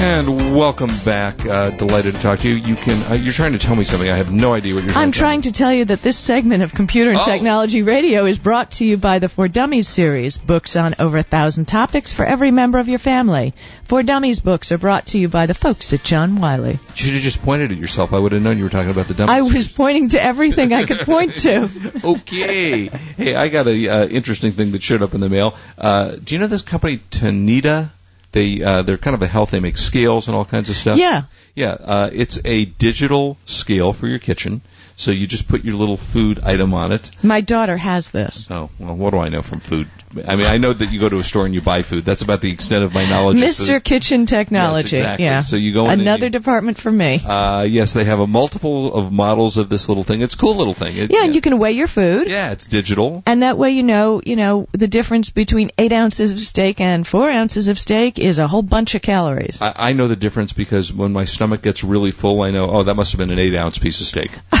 And welcome back. Uh, delighted to talk to you. You can. Uh, you're trying to tell me something. I have no idea what you're. I'm tell trying to tell you that this segment of Computer and Oh. Technology Radio is brought to you by the For Dummies series, books on over a thousand topics for every member of your family. For Dummies books are brought to you by the folks at John Wiley. You should have just pointed at yourself. I would have known you were talking about the dumb. I was pointing to everything I could point to. okay. Hey, I got a uh, interesting thing that showed up in the mail. Uh, do you know this company Tanita? They uh, they're kind of a health. They make scales and all kinds of stuff. Yeah. Yeah. Uh, it's a digital scale for your kitchen. So you just put your little food item on it. My daughter has this. Oh well, what do I know from food? I mean, I know that you go to a store and you buy food. That's about the extent of my knowledge. of Mr. Kitchen Technology. Yes, exactly. Yeah. So you go in Another you- department for me. Uh, yes, they have a multiple of models of this little thing. It's a cool little thing. It, yeah, and you can weigh your food. Yeah, it's digital. And that way you know, you know, the difference between eight ounces of steak and four ounces of steak is a whole bunch of calories. I, I know the difference because when my stomach gets really full, I know, oh, that must have been an eight ounce piece of steak.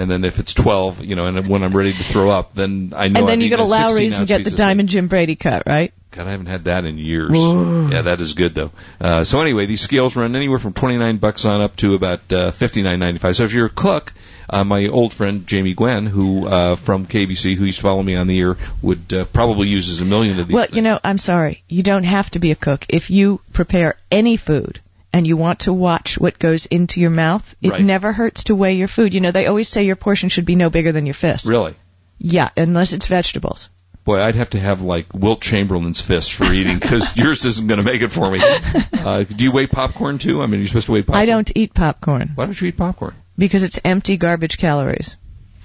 and then if it's 12, you know, and when I'm ready to throw up, then I know and then I've you go to a 16 Lawry's and get the. Diamond Jim Brady cut, right? God, I haven't had that in years. Yeah, that is good though. Uh, so anyway, these scales run anywhere from 29 bucks on up to about uh, 59.95. So if you're a cook, uh, my old friend Jamie Gwen, who uh, from KBC, who used to follow me on the air, would uh, probably uses a million of these. Well, things. you know, I'm sorry. You don't have to be a cook. If you prepare any food and you want to watch what goes into your mouth, it Right. never hurts to weigh your food. You know, they always say your portion should be no bigger than your fist. really. Yeah, unless it's vegetables. Boy, I'd have to have like Wilt Chamberlain's fist for eating because yours isn't going to make it for me. Uh, do you weigh popcorn too? I mean, you're supposed to weigh popcorn. I don't eat popcorn Why don't you eat popcorn? because it's empty garbage calories.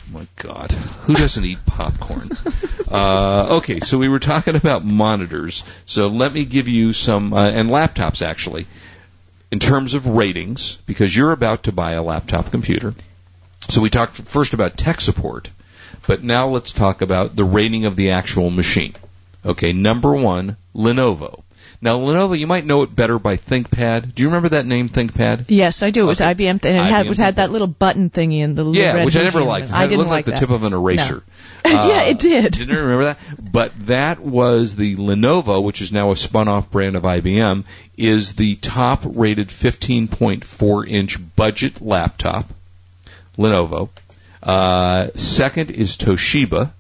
Oh my God, who doesn't eat popcorn? uh, okay, so we were talking about monitors. So let me give you some uh, and laptops actually, in terms of ratings, because you're about to buy a laptop computer. So we talked first about tech support, but now let's talk about the rating of the actual machine. Okay, number one, Lenovo. Now Lenovo, you might know it better by ThinkPad. Do you remember that name, ThinkPad? Yes, I do. It was Okay. IBM, and it had, IBM was had that little button thingy in the little Yeah, red which I never liked. it. It I had- didn't looked like like the tip of an eraser. Uh, yeah, it did. Didn't you remember that? But that was the Lenovo, which is now a spun-off brand of IBM, is the top-rated 15.4 inch budget laptop. Lenovo. Uh, second is Toshiba.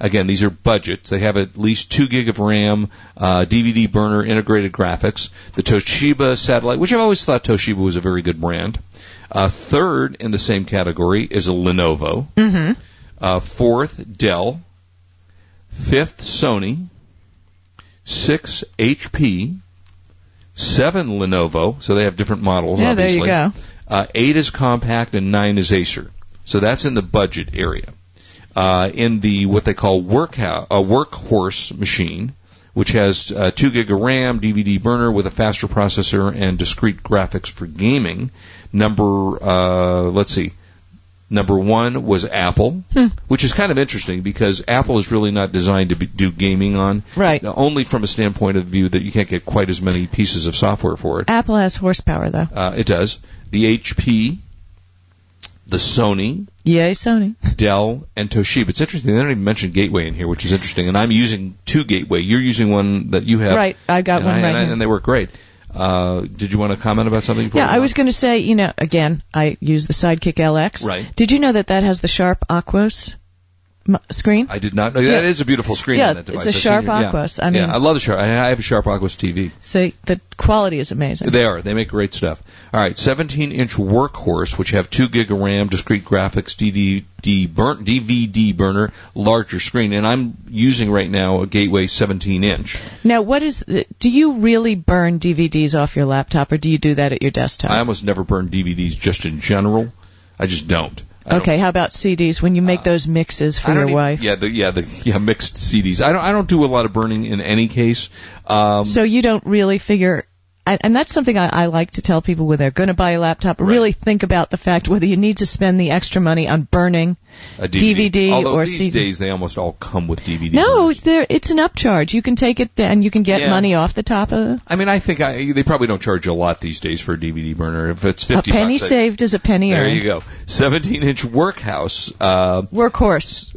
Again, these are budgets. They have at least two gig of RAM, uh, DVD burner, integrated graphics. The Toshiba satellite, which I've always thought Toshiba was a very good brand. Uh, third in the same category is a Lenovo. Mm-hmm. Uh, fourth, Dell. Fifth, Sony. Six, HP. Seven, Lenovo. So they have different models, Yeah, there obviously. you go. Uh, eight is Compaq and nine is Acer. So that's in the budget area. Uh, in the what they call work a workhorse machine, which has uh, two gig of RAM, DVD burner with a faster processor and discrete graphics for gaming. Number uh, let's see, number one was Apple, which is kind of interesting because Apple is really not designed to be, do gaming on. Right. Only from a standpoint of view that you can't get quite as many pieces of software for it. Apple has horsepower, though. Uh, it does. The HP, the Sony, Yay, Sony. Dell, and Toshiba. It's interesting. They don't even mention Gateway in here, which is interesting. And I'm using two Gateway. You're using one that you have. Right, I got and one I- right and, I- and they work great. Uh, did you want to comment about something? Yeah, I was going to say, you know, again, I use the Sidekick LX. Right. Did you know that that has the Sharp Aquos m- screen? I did not know. Yeah. That is a beautiful screen Yeah, on that device. it's a I've seen Sharp your- yeah. Aquos. I mean- yeah, I love the Sharp. I have a Sharp Aquos TV. So the quality is amazing. They are. They make great stuff. All right, 17 inch workhorse, which have two gig of RAM, discrete graphics, DVD, burn, DVD burner, larger screen, and I'm using right now a Gateway 17 inch. Now, what is? The, do you really burn DVDs off your laptop, or do you do that at your desktop? I almost never burn DVDs just in general. I just don't. Uh, okay, how about CDs? When you make those mixes for your even- wife, Yeah, the yeah the yeah mixed CDs. I don't I don't do a lot of burning in any case. Um, so you don't really figure and that's something I, I like to tell people when they're going to buy a laptop. Really think about the fact whether you need to spend the extra money on burning A DVD, DVD Although or these CD. days they almost all come with DVD. No, it's an upcharge. You can take it and you can get Yeah. money off the top of I mean, I think I, they probably don't charge a lot these days for a DVD burner. If it's fifty, a penny bucks, I- saved is a penny there earned. There you go. Seventeen inch workhouse. Uh, Workhorse.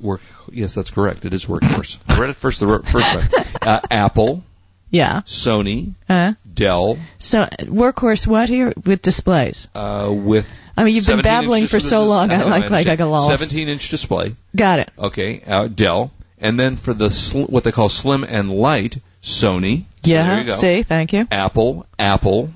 work. Yes, that's correct. It is workhorse. I read it first. The first time. Uh, Apple, Yeah. Sony, Uh, Dell, so workhorse what here with displays? uh, with. I mean, you've been babbling for so long. I like like I got lost. Seventeen inch display. Got it. Okay, uh, Dell, and then for the sl- what they call slim and light, Sony. So Yeah. go. See, thank you. Apple, Apple,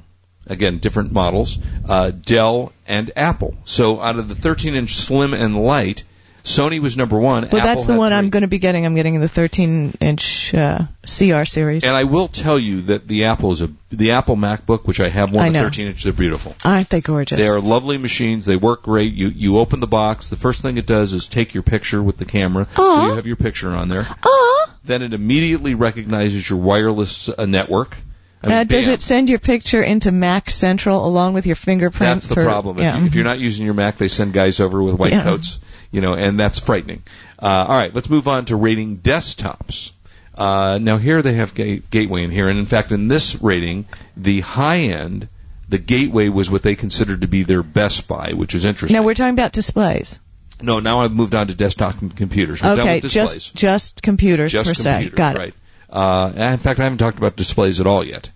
again different models, uh, Dell and Apple. So out of the 13 inch slim and light, Sony was number one. Well, Apple that's the one I'm going to be getting. I'm getting the 13 inch uh, CR series. And I will tell you that the Apple is a the Apple MacBook, which I have one I of know. 13 inch. They're beautiful. Aren't they gorgeous? They are lovely machines. They work great. You you open the box. The first thing it does is take your picture with the camera, so you have your picture on there. Oh, Then it immediately recognizes your wireless uh, network. I mean, uh, does it send your picture into Mac Central along with your fingerprint? That's the for- problem. If, yeah. you, if you're not using your Mac, they send guys over with white Yeah. coats, you know, and that's frightening. Uh, all right, let's move on to rating desktops. Uh, now here they have ga- Gateway in here, and in fact, in this rating, the high end, the Gateway was what they considered to be their best buy, which is interesting. now we're talking about displays. no, now I've moved on to desktop com- computers. We're okay, just just computers Just per se. computers, Got it. right? Uh, in fact, I haven't talked about displays at all yet.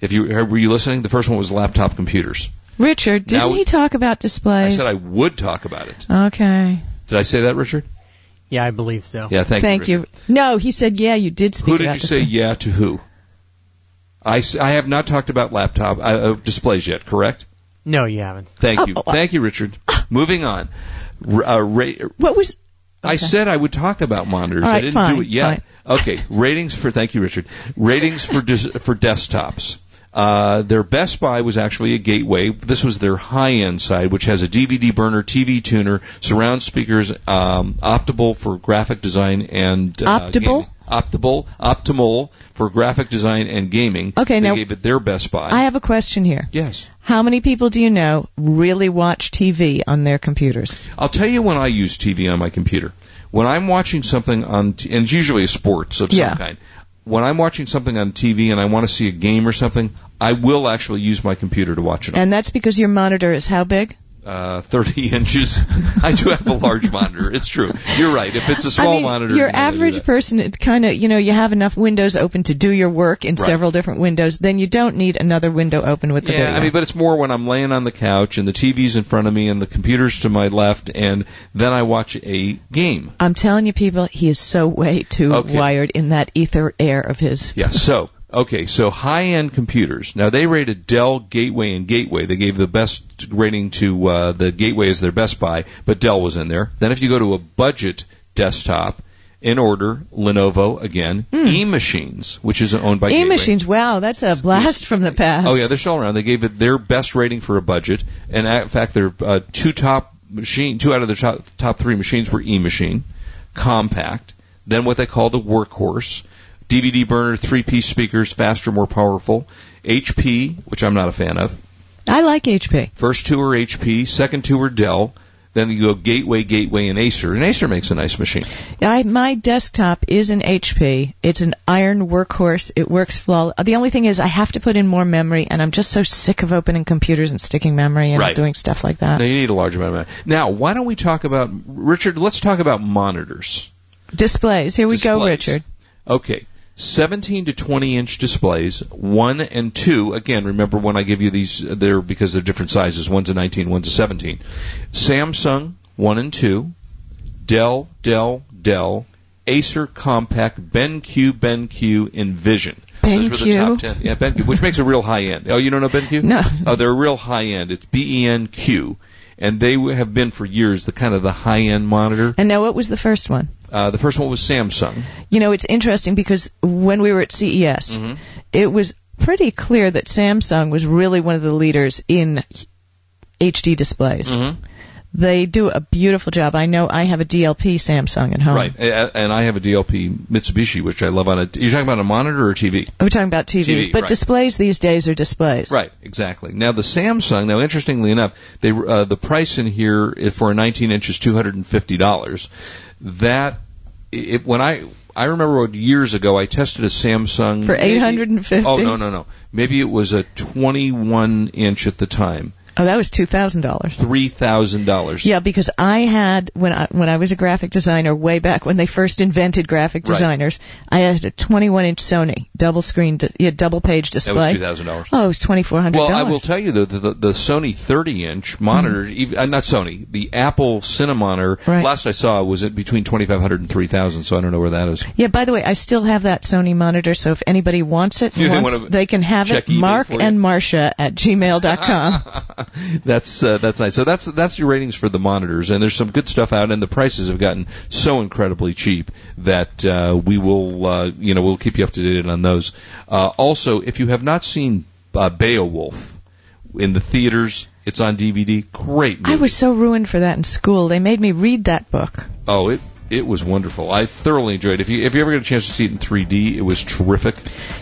If you were you listening, the first one was laptop computers. Richard, didn't Now- he talk about displays? I displays? said I would talk about it. okay. Did I say that, Richard? Yeah, I believe so. Yeah, thank, Thank you. you. Richard. No, he said, yeah, you did speak Who did about you say displays. yeah to who? I, s- I have not talked about laptop uh, uh, displays yet, correct? No, you haven't. Thank Oh, you. oh, Thank you, Richard. Moving on. R- uh, ra- What was... I said I would talk about monitors. All I didn't fine, do it yet. Okay, ratings for thank you, Richard. Ratings for dis, for desktops. Uh, their best buy was actually a gateway. This was their high end side, which has a DVD burner, TV tuner, surround speakers, um, optimal for graphic design and uh, Optimal? gaming. Optimal, optimal for graphic design and gaming. Okay, they now- gave it their best buy. I have a question here. yes. How many people do you know really watch TV on their computers? I'll tell you when I use TV on my computer. When I'm watching something on, t- and it's usually sports of some Yeah. kind. When I'm watching something on TV and I want to see a game or something, I will actually use my computer to watch it on. And that's because your monitor is how big? Uh, 30 inches. I do have a large monitor. It's true. You're right. If it's a small I mean, monitor, your you know, I do average person, it's kind of, you know, you have enough windows open to do your work in Right. several different windows, then you don't need another window open with the Yeah, video. I mean, but it's more when I'm laying on the couch and the TV's in front of me and the computer's to my left, and then I watch a game. I'm telling you, people, he is so way too Okay. wired in that ether air of his. Yeah. So okay, so high-end computers. Now they rated Dell, Gateway, and Gateway. They gave the best rating to uh, the Gateway as their best buy, but Dell was in there. Then if you go to a budget desktop, in order, Lenovo again, E-Machines, which is owned by E Gateway. machines, wow, that's a blast from the past. Oh yeah, they're still around. They gave it their best rating for a budget, and in fact, their uh, two top machine, two out of the top, top three machines were E-machine, Compaq. Then what they call the workhorse, DVD burner, three-piece speakers, faster, more powerful. HP, which I'm not a fan of. I like HP. First two are HP, second two are Dell. Then you go Gateway, Gateway, and Acer. And Acer makes a nice machine. I, my desktop is an HP. It's an iron workhorse. It works flawless. The only thing is I have to put in more memory, and I'm just so sick of opening computers and sticking memory and Right. doing stuff like that. Now you need a large amount of money. Now, why don't we talk about Richard? Let's talk about monitors. Displays. Here we go, Richard. Okay. 17 to 20 inch displays, 1 and 2. Again, remember when I give you these, uh, they're because they're different sizes. One's a 19, one's a 17. Samsung, 1 and 2. Dell, Dell, Dell. Acer Compaq, BenQ, BenQ, Envision. Those were the BenQ? top 10. Yeah, BenQ, which makes a real high end. Oh, you don't know BenQ? No. Oh, they're a real high end. It's B-E-N-Q. And they have been for years the kind of the high end monitor. And now, what was the first one? Uh, the first one was Samsung. You know, it's interesting because when we were at CES, Mhm. it was pretty clear that Samsung was really one of the leaders in HD displays. Mhm. They do a beautiful job. I know I have a DLP Samsung at home. Right, and I have a DLP Mitsubishi, which I love on a. You're talking about a monitor or a TV? We're talking about TVs, TV, but right. displays these days are displays. Right, exactly. Now the Samsung. Now, interestingly enough, they uh, the price in here for a 19 inch is 250 dollars. That it, when I I remember years ago I tested a Samsung For maybe- 850? Oh no no no. Maybe it was a 21 inch at the time. Oh, that was two thousand dollars. Three thousand dollars. Yeah, because I had when I when I was a graphic designer way back when they first invented graphic Right. designers, I had a 21 inch Sony double screen, yeah, double page display. That was two thousand dollars. Oh, it was twenty four hundred Well. I will tell you though, the, the, the Sony 30 inch monitor, even, uh, not Sony, the Apple Cinemonitor, Right. last I saw was at between 2,500 and 3,000, so I don't know where that is. Yeah, by the way, I still have that Sony monitor, so if anybody wants it, Do you think wants- of- they can have it. Mark and Marsha at gmail.com. that's uh, that's nice. So that's that's your ratings for the monitors, and there's some good stuff out, and the prices have gotten so incredibly cheap that uh, we will uh, you know we'll keep you up to date on those. Uh, also, if you have not seen uh, Beowulf in the theaters, it's on DVD. Great. Movie. I was so ruined for that in school. They made me read that book. Oh, it it was wonderful. I thoroughly enjoyed it. If you if you ever get a chance to see it in 3D, it was terrific.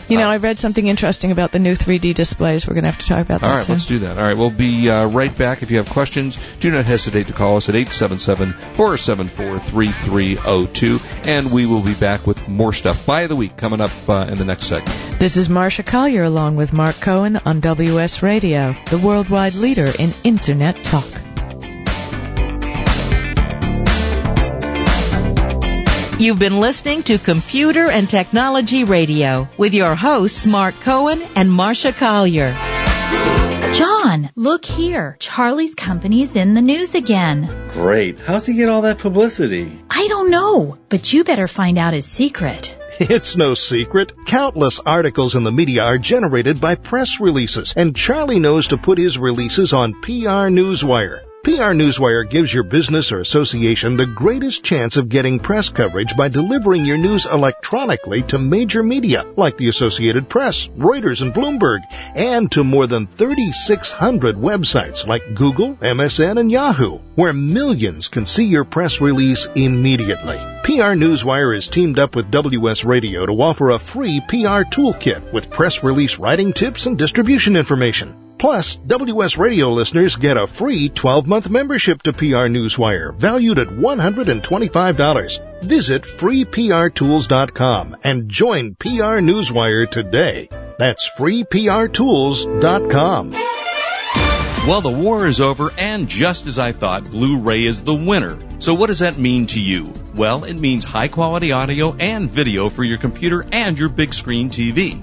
You know, Uh, I read something interesting about the new 3D displays. We're going to have to talk about that All right, too. let's do that. All right, we'll be uh, right back. If you have questions, do not hesitate to call us at 877-474-3302, and we will be back with more stuff by the week coming up uh, in the next segment. This is Marsha Collier along with Mark Cohen on WS Radio, the worldwide leader in Internet talk. You've been listening to Computer and Technology Radio with your hosts Mark Cohen and Marsha Collier. John, look here. Charlie's company's in the news again. Great. How's he get all that publicity? I don't know, but you better find out his secret. It's no secret. Countless articles in the media are generated by press releases, and Charlie knows to put his releases on PR Newswire. PR Newswire gives your business or association the greatest chance of getting press coverage by delivering your news electronically to major media like the Associated Press, Reuters, and Bloomberg, and to more than 3,600 websites like Google, MSN, and Yahoo, where millions can see your press release immediately. PR Newswire is teamed up with WS Radio to offer a free PR toolkit with press release writing tips and distribution information. Plus, WS Radio listeners get a free 12-month membership to PR Newswire, valued at $125. Visit freeprtools.com and join PR Newswire today. That's freeprtools.com. Well, the war is over, and just as I thought, Blu-ray is the winner. So what does that mean to you? Well, it means high quality audio and video for your computer and your big screen TV.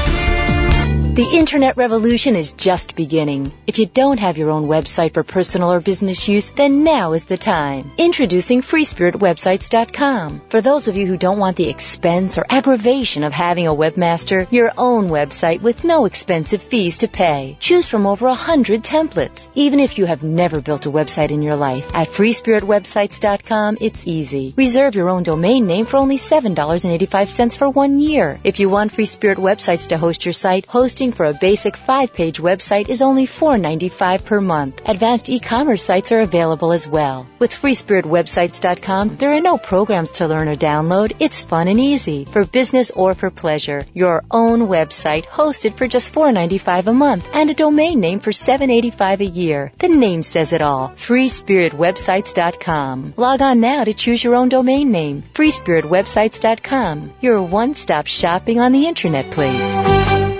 The internet revolution is just beginning. If you don't have your own website for personal or business use, then now is the time. Introducing FreeSpiritWebsites.com. For those of you who don't want the expense or aggravation of having a webmaster, your own website with no expensive fees to pay. Choose from over a hundred templates. Even if you have never built a website in your life, at FreeSpiritWebsites.com, it's easy. Reserve your own domain name for only $7.85 for one year. If you want Free Spirit Websites to host your site, hosting for a basic five-page website is only $4.95 per month. Advanced e-commerce sites are available as well. With FreeSpiritWebsites.com, there are no programs to learn or download. It's fun and easy for business or for pleasure. Your own website hosted for just $4.95 a month and a domain name for $7.85 a year. The name says it all. FreeSpiritWebsites.com. Log on now to choose your own domain name. FreeSpiritWebsites.com. Your one-stop shopping on the internet place.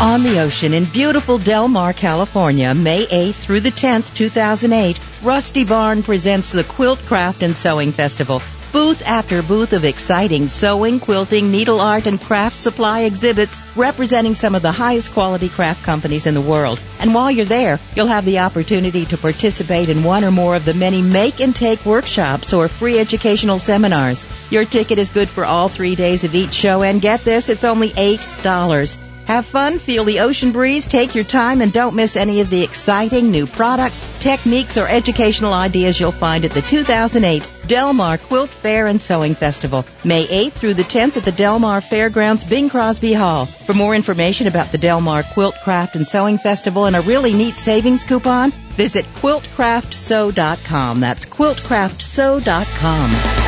On the ocean in beautiful Del Mar, California, May 8th through the 10th, 2008, Rusty Barn presents the Quilt Craft and Sewing Festival. Booth after booth of exciting sewing, quilting, needle art, and craft supply exhibits representing some of the highest quality craft companies in the world. And while you're there, you'll have the opportunity to participate in one or more of the many make and take workshops or free educational seminars. Your ticket is good for all three days of each show, and get this, it's only $8. Have fun, feel the ocean breeze, take your time, and don't miss any of the exciting new products, techniques, or educational ideas you'll find at the 2008 Del Mar Quilt Fair and Sewing Festival, May 8th through the 10th at the Del Mar Fairgrounds, Bing Crosby Hall. For more information about the Del Mar Quilt Craft and Sewing Festival and a really neat savings coupon, visit quiltcraftsew.com. That's quiltcraftsew.com.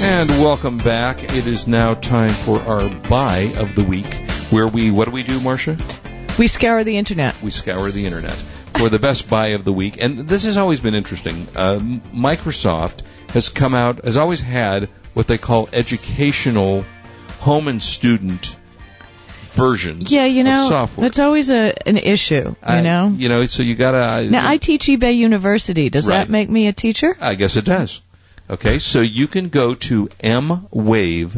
And welcome back. It is now time for our buy of the week, where we, what do we do, Marsha? We scour the internet. We scour the internet for the best buy of the week. And this has always been interesting. Uh, Microsoft has come out, has always had what they call educational home and student versions Yeah, you know, of software. that's always a an issue, you I- know. you know, so you gotta. Now, I teach eBay University. Does Right. that make me a teacher? I guess it does. Okay, so you can go to mwave.com.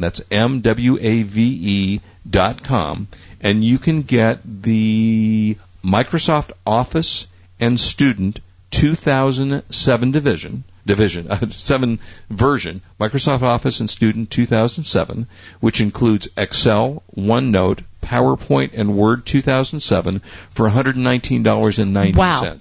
That's M W A V E dot com, and you can get the Microsoft Office and Student 2007 division division uh, seven version Microsoft Office and Student 2007, which includes Excel, OneNote, PowerPoint, and Word 2007 for $119.90. Wow.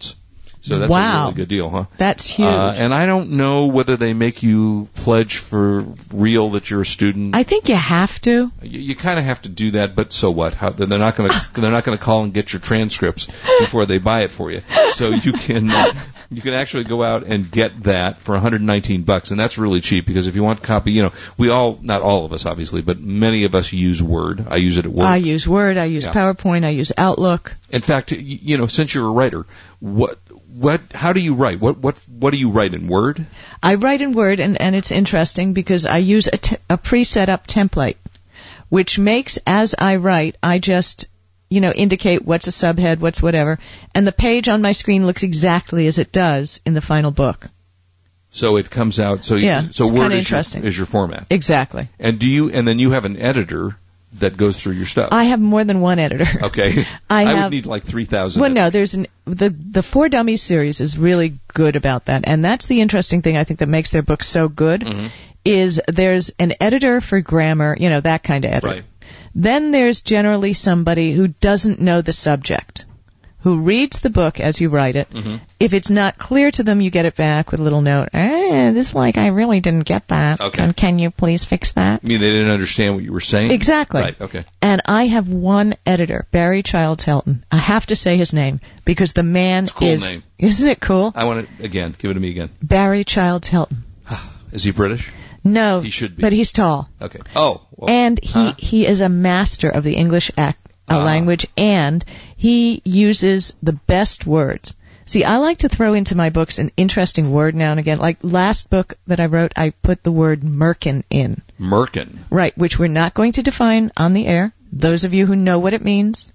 So that's a really good deal, huh? That's huge. Uh, and I don't know whether they make you pledge for real that you're a student. I think you have to. you, you kind of have to do that, but so what? How, they're not going to they're not going to call and get your transcripts before they buy it for you. So you can uh, you can actually go out and get that for 119 bucks, and that's really cheap because if you want copy, you know, we all not all of us obviously, but many of us use Word. I use it at work. I use Word. I use Yeah. PowerPoint. I use Outlook. In fact, you know, since you're a writer, what what how do you write? What what what do you write in Word? I write in Word, and, and it's interesting because I use a, t- a pre-set up template, which makes as I write, I just you know indicate what's a subhead, what's whatever, and the page on my screen looks exactly as it does in the final book. So it comes out. So you- Yeah, so it's Word is your, is your format. Exactly. And do you and then you have an editor that goes through your stuff. I have more than one editor. okay. I i would need like three thousand. Well, no, there's an the the For Dummies series is really good about that, and that's the interesting thing I think that makes their books so good. Mm-hmm. Is there's an editor for grammar, you know, that kind of editor. Right. Then there's generally somebody who doesn't know the subject, who reads the book as you write it. Mm-hmm. If it's not clear to them, you get it back with a little note. Eh, this is like I really didn't get that. Okay. And can you please fix that? I mean, they didn't understand what you were saying. Exactly. Right. Okay. And I have one editor, Barry Childs Helton. I have to say his name because the man cool is. name. Isn't it cool? I want it again. Give it to me again. Barry Childs Helton. Is he British? No, He should be. but he's tall, Okay. Oh. Well, and he huh? he is a master of the English ac- uh, Ah. language, and he uses the best words. See, I like to throw into my books an interesting word now and again. Like last book that I wrote, I put the word merkin in. Merkin. Right, which we're not going to define on the air. Those of you who know what it means.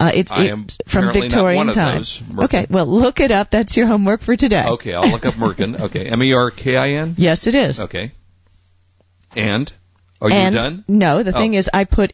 Uh, it's, it's from Victorian times. those, Okay, well look it up. That's your homework for today. Okay, I'll look up Merkin. Okay, M E R K I N. Yes, it is. Okay. And are and you done? no, the Oh. thing is, I put